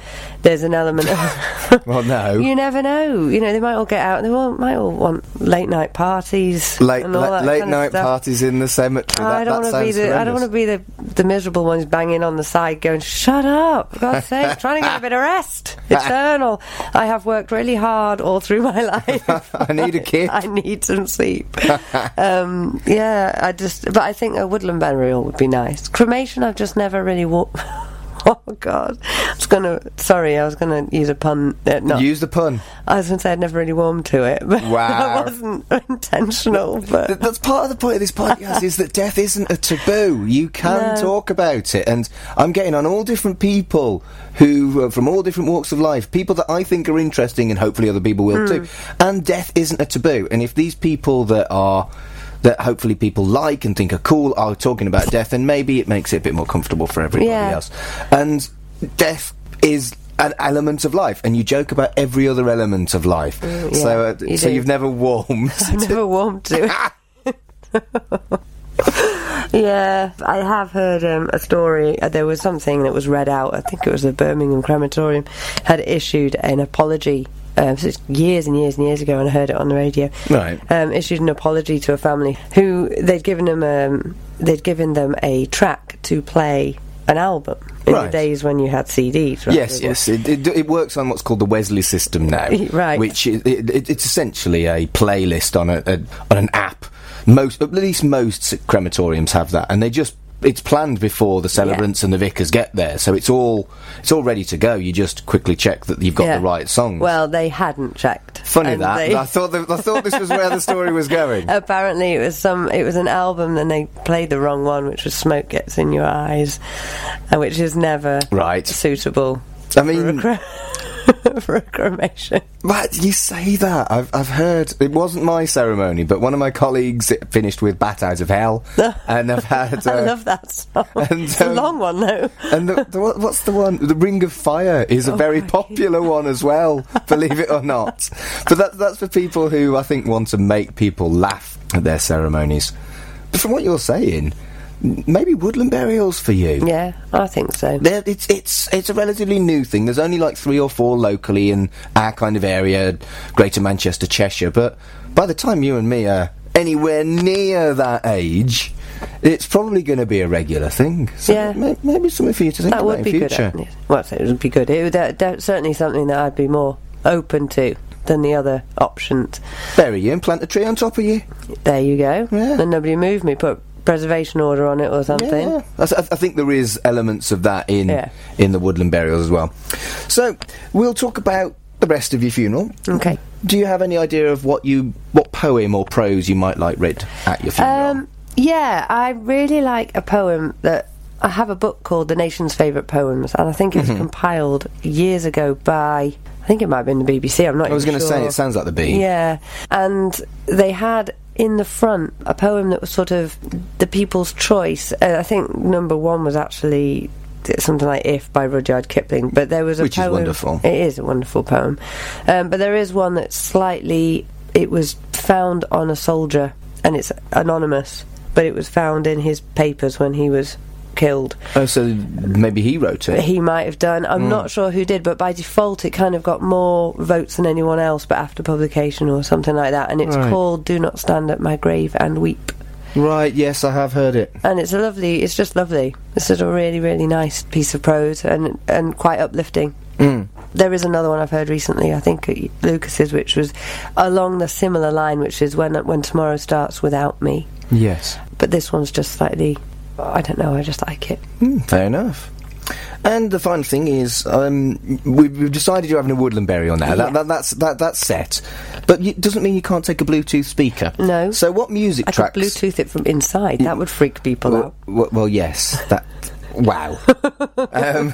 there's an element of Well, no. you never know. You know, they might all get out. They all, might all want late night parties, Late and la- late night parties in the cemetery. I that, don't that want to be the I don't want to be the the miserable ones banging on the side, going, "Shut up! For God's sake, trying to get a bit of rest." Eternal. I have worked really hard all through my life. I need a. I need some sleep. um, yeah, I just. But I think a woodland burial would be nice. Cremation, I've just never really walked. Oh God! I was gonna. Sorry, I was gonna use a pun. Uh, no, Use the pun. I was gonna say I'd never really warmed to it, but Wow. that wasn't intentional. But Th- That's part of the point of this podcast is that death isn't a taboo. You can No. talk about it, and I'm getting on all different people who are from all different walks of life, people that I think are interesting, and hopefully other people will too. And death isn't a taboo. And if these people that are that hopefully people like and think are cool are talking about death, and maybe it makes it a bit more comfortable for everybody Yeah. else. And death is an element of life, and you joke about every other element of life. Mm, so, uh, you so do. you've never warmed. I've never warmed to yeah, I have heard um, a story. Uh, there was something that was read out. I think it was the Birmingham crematorium had issued an apology. Um, so years and years and years ago, and I heard it on the radio. Right. Um, issued an apology to a family who they'd given them um, they'd given them a track to play an album in Right. the days when you had CDs. rather Yes, yes. It, it, it works on what's called the Wesley system now, Right. Which is, it, it, it's essentially a playlist on a, a on an app. Most, at least most crematoriums have that, and they just it's planned before the celebrants and the vicars get there, so it's all it's all ready to go. You just quickly check that you've got Yeah. the right songs. Well, they hadn't checked. funny that they- I thought that, I thought this was where the story was going. Apparently, it was some. It was an album, and they played the wrong one, which was "Smoke Gets in Your Eyes," and which is never Right. suitable I mean, for a cremation. But you say that. I've, I've heard. It wasn't my ceremony, but one of my colleagues finished with Bat Out of Hell. and I've had. I uh, love that song. and, it's a um, long one, though. And the, the, what's the one? The Ring of Fire is a Oh, very popular one as well, believe it or not. But that, that's for people who I think want to make people laugh at their ceremonies. But from what you're saying, maybe woodland burials for you. Yeah, I think so. They're- It's it's it's a relatively new thing. There's only like three or four locally in our kind of area, Greater Manchester, Cheshire. But by the time you and me are anywhere near that age, it's probably going to be a regular thing. So Yeah. may- maybe something for you to think That about would in future. good. Well, it would be good. It would uh, de- certainly something that I'd be more open to than the other options. Bury you and plant a tree on top of you. There you go. Yeah. Then nobody moved me. Put preservation order on it or something. Yeah, I, I think there is elements of that in Yeah. in the woodland burials as well. So we'll talk about the rest of your funeral. Okay. Do you have any idea of what you what poem or prose you might like read at your funeral? Um, yeah, I really like a poem that I have a book called The Nation's Favourite Poems, and I think it was Mm-hmm. compiled years ago by I think it might have been the BBC. I'm not. I was going going to say it sounds like the B. Yeah, and they had in the front a poem that was sort of the people's choice. Uh, I think number one was actually something like "If" by Rudyard Kipling, but there was a Which is wonderful. It is a wonderful poem, um, but there is one that's slightly. It was found on a soldier, and it's anonymous, but it was found in his papers when he was killed. Oh, so maybe he wrote it. He might have done. I'm not sure who did, but by default, it kind of got more votes than anyone else. But after publication or something like that, and it's Right. called "Do Not Stand at My Grave and Weep," Right. Yes, I have heard it. and it's a lovely. It's just lovely. It's just a really, really nice piece of prose and and quite uplifting. Mm. There is another one I've heard recently. I think Lucas's, which was along the similar line, which is when when tomorrow starts without me. Yes. But this one's just slightly. I don't know. I just like it. Mm, fair enough. And the final thing is, um, we've, we've decided you're having a woodland burial now. That, Yeah. that, that's that, that's set, but it doesn't mean you can't take a Bluetooth speaker. No. So what music I tracks? could Bluetooth it from inside. That would freak people Well, out. well, well, yes. That. wow. um,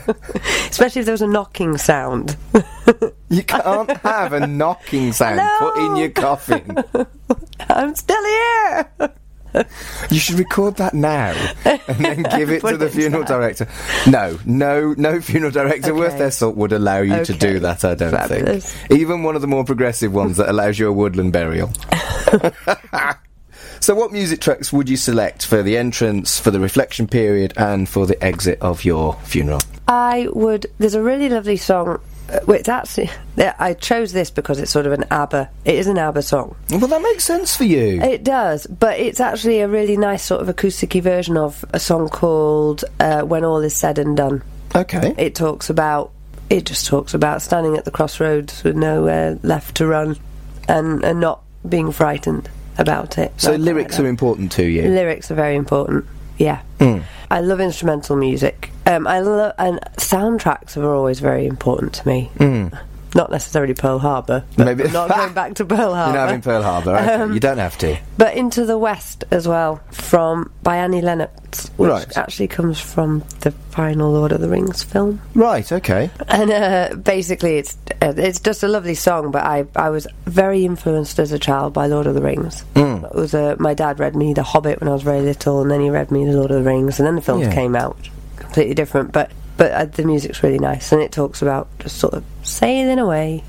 Especially if there was a knocking sound. you can't have a knocking sound put in your coffin. I'm still here! You should record that now and then give it to the it funeral director. No, no, no funeral director worth their salt would allow you to do that. I don't Fabulous. think. Even one of the more progressive ones that allows you a woodland burial. so, what music tracks would you select for the entrance, for the reflection period, and for the exit of your funeral? I would. There's a really lovely song. Uh, well, it's actually. I chose this because it's sort of an ABBA. It is an ABBA song. Well, that makes sense for you. It does, but it's actually a really nice sort of acoustic version of a song called uh, "When All Is Said and Done." Okay. It talks about. It just talks about standing at the crossroads with nowhere left to run, and and not being frightened about it. So, like lyrics are important to you. Lyrics are very important. Yeah. Mm. I love instrumental music. Um, I love and soundtracks are always very important to me. Mm. Not necessarily Pearl Harbor. But Maybe- I'm not going back to Pearl Harbor. You're not having Pearl Harbor. Okay. Um, you don't have to. But Into the West as well, from by Annie Lennox, which Right. actually comes from the final Lord of the Rings film. Right. Okay. And uh, basically, it's uh, it's just a lovely song. But I, I was very influenced as a child by Lord of the Rings. Mm. It was uh, my dad read me The Hobbit when I was very little, and then he read me The Lord of the Rings, and then the films Yeah. came out, completely different. But but uh, the music's really nice, and it talks about just sort of sailing away.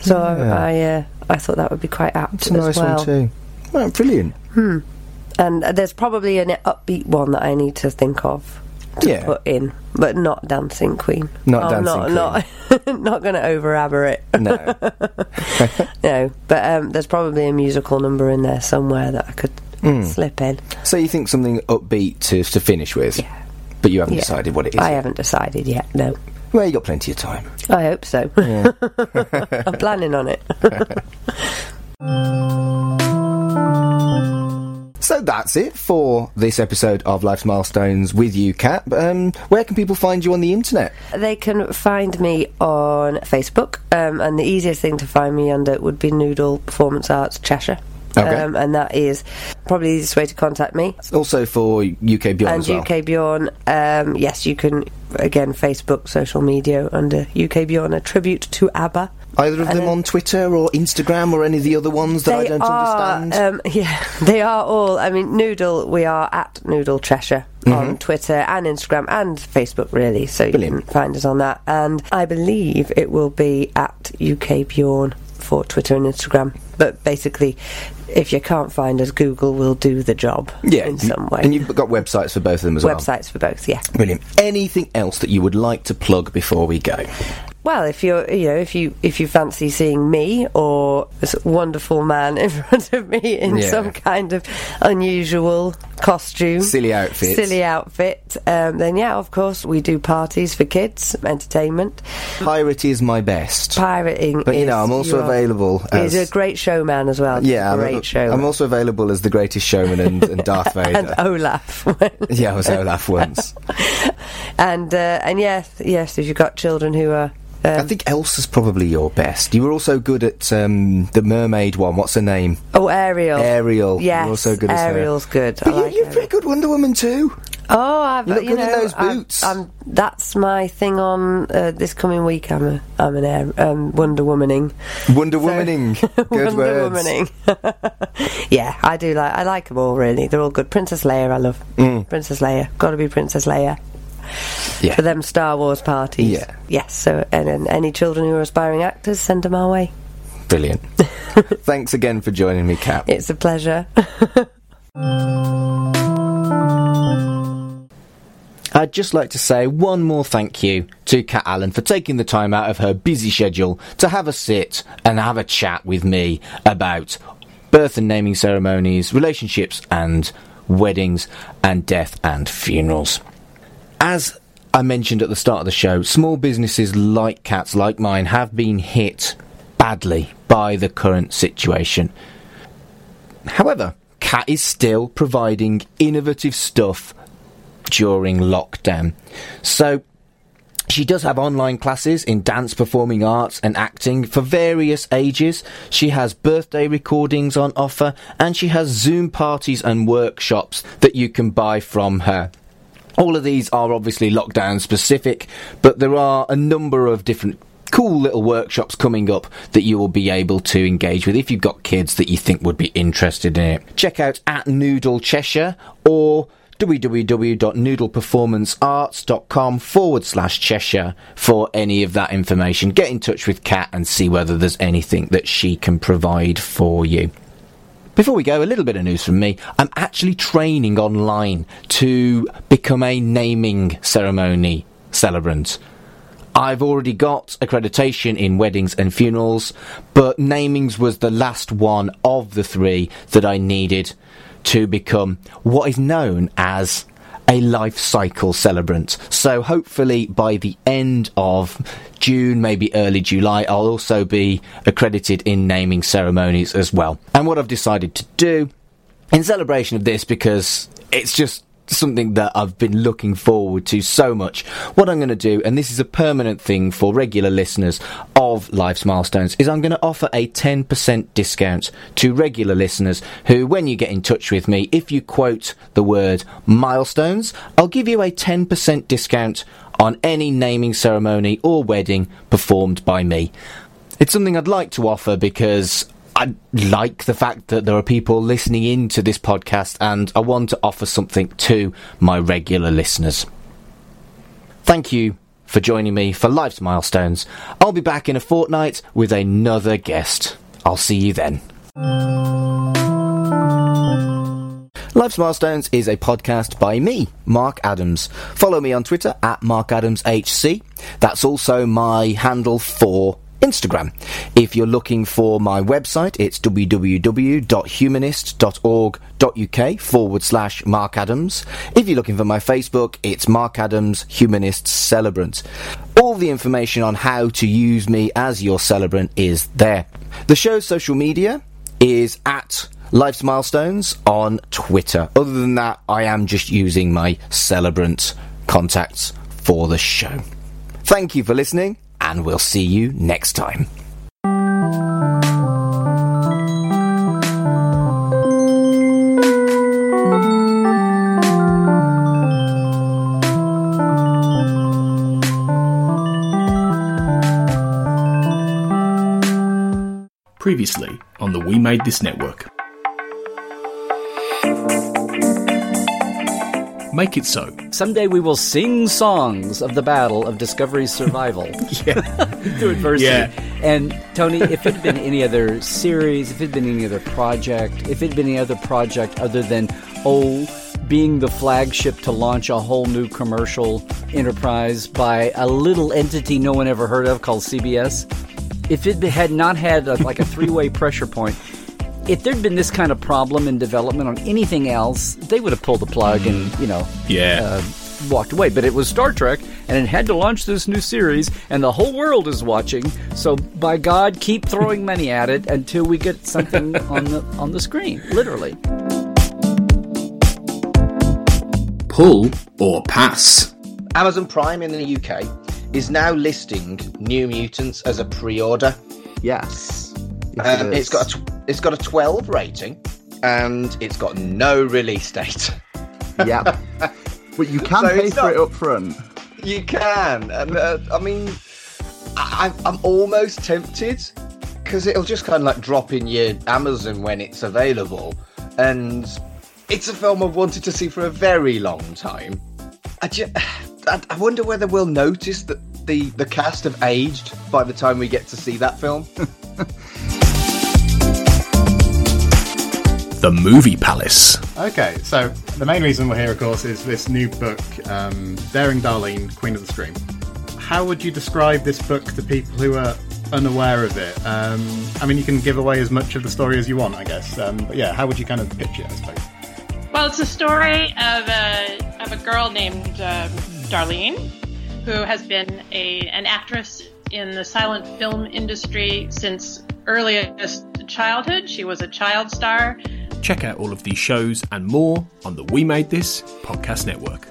So Yeah. I I, uh, I thought that would be quite apt It's a nice well. one too. Oh, brilliant. And uh, there's probably an upbeat one that I need to think of to Yeah. put in, but not Dancing Queen. Not Oh, Dancing not, Not, not going to over it. No. no, but um, there's probably a musical number in there somewhere that I could Mm. slip in. So you think something upbeat to to finish with? Yeah. But you haven't Yeah. decided what it is. I yet. haven't decided yet. No, Well, you got plenty of time. I hope so. I'm planning on it. So that's it for this episode of Life's Milestones with you, Cat. Um, where can people find you on the internet? They can find me on Facebook, um, and the easiest thing to find me under would be Noodle Performance Arts Cheshire. Okay. Um, and that is probably the easiest way to contact me. Also for UK Bjorn and as well. UK Bjorn, um, yes, you can, again, Facebook, social media under UK Bjorn, a tribute to ABBA. Either of and them then- on Twitter or Instagram or any of the other ones that I don't are, understand? Um, yeah, they are all. I mean, Noodle. We are at Noodle Cheshire on Twitter and Instagram and Facebook, really. So you Mm-hmm. Can find us on that. And I believe it will be at UK Bjorn for Twitter and Instagram. But basically, if you can't find us, Google will do the job yeah, in some way. And you've got websites for both of them as well. Websites for both, yeah. Brilliant. Anything else that you would like to plug before we go? Well, if you're, you know, if you if you fancy seeing me or this wonderful man in front of me in Yeah. some kind of unusual costume, Silly outfit. silly outfit, um, then yeah, of course, we do parties for kids, entertainment, Pirate is my best. pirating. But, you know, I'm also available He's a great showman as well. yeah, great I'm, showman. I'm also available as the greatest showman and, and Darth Vader. and Olaf. yeah, I was Olaf once. and uh, and yes, yes, if you've got children who are. I Um, think Elsa's probably your best. You were also good at um, the mermaid one. What's her name? oh, Ariel. Ariel. Yes, You're also good. Ariel's good. But I you, like you're Ariel. pretty good Wonder Woman too. Oh, I've You look you good in know, those I'm- boots. I'm, that's my thing on uh, this coming week. I'm a, I'm an air, um, Wonder Womaning. Wonder Womaning. Good Wonder. Womaning. yeah, I do like. I like them all really. They're all good. Princess Leia, I love. Mm. Princess Leia, got to be Princess Leia Yeah. for them Star Wars parties. Yeah. Yes. So, and, and any children who are aspiring actors, send them our way. Brilliant. Thanks again for joining me, Cat. It's a pleasure. I'd just like to say one more thank you to Cat Allen for taking the time out of her busy schedule to have a sit and have a chat with me about birth and naming ceremonies, relationships and weddings, and death and funerals. As I mentioned at the start of the show, small businesses like Cat's, like mine, have been hit badly by the current situation. However, Cat is still providing innovative stuff during lockdown. So she does have online classes in dance, performing arts, and acting for various ages. She has birthday recordings on offer, and she has Zoom parties and workshops that you can buy from her. All of these are obviously lockdown specific, but there are a number of different cool little workshops coming up that you will be able to engage with if you've got kids that you think would be interested in it. Check out at Noodle Cheshire or www.noodleperformancearts.com forward slash Cheshire for any of that information. Get in touch with Cat and see whether there's anything that she can provide for you. Before we go, a little bit of news from me. I'm actually training online to become a naming ceremony celebrant. I've already got accreditation in weddings and funerals, but namings was the last one of the three that I needed to become what is known as a life cycle celebrant. So hopefully by the end of June, maybe early July, I'll also be accredited in naming ceremonies as well. And what I've decided to do in celebration of this, because it's just something that I've been looking forward to so much. What I'm going to do, and this is a permanent thing for regular listeners of Life's Milestones, is I'm going to offer a 10% discount to regular listeners who, when you get in touch with me, if you quote the word milestones, I'll give you a 10% discount on any naming ceremony or wedding performed by me. It's something I'd like to offer because I like the fact that there are people listening in to this podcast and I want to offer something to my regular listeners. Thank you for joining me for Life's Milestones. I'll be back in a fortnight with another guest. I'll see you then. Life's Milestones is a podcast by me, Mark Adams. Follow me on Twitter at MarkAdamsHC. That's also my handle for Instagram. If you're looking for my website, it's www.humanist.org.uk forward slash Mark Adams. If you're looking for my Facebook, it's Mark Adams Humanist Celebrant. All the information on how to use me as your celebrant is there. The show's social media is at Life's Milestones on Twitter. Other than that, I am just using my celebrant contacts for the show. Thank you for listening, and we'll see you next time. Previously on the We Made This Network. Make it so. Someday we will sing songs of the battle of Discovery's survival. Yeah. Through adversity. Yeah. And Tony, if it had been any other series, if it had been any other project, if it had been any other project other than, oh, being the flagship to launch a whole new commercial enterprise by a little entity no one ever heard of called CBS, if it had not had a, like a three way pressure point, if there'd been this kind of problem in development on anything else, they would have pulled the plug and, you know, Yeah. uh, walked away. But it was Star Trek, and it had to launch this new series, and the whole world is watching. So, by God, keep throwing money at it until we get something on the on the screen, literally. Pull or pass. Amazon Prime in the UK is now listing New Mutants as a pre-order. Yes. Um, it's got a it's got a 12 rating, and it's got no release date. Yeah. but you can So pay for not- it up front. You can, and uh, I mean, I, I'm almost tempted because it'll just kind of like drop in your Amazon when it's available, and it's a film I've wanted to see for a very long time. I just, I wonder whether we'll notice that the the cast have aged by the time we get to see that film. The Movie Palace. Okay, so the main reason we're here, of course, is this new book, um, Daring Darlene, Queen of the Scream. How would you describe this book to people who are unaware of it? Um, I mean, you can give away as much of the story as you want, I guess. Um, but yeah, how would you kind of pitch it, I suppose? Well, it's a story of a of a girl named um, Darlene, who has been a an actress in the silent film industry since earliest childhood. She was a child star. Check out all of these shows and more on the We Made This podcast network.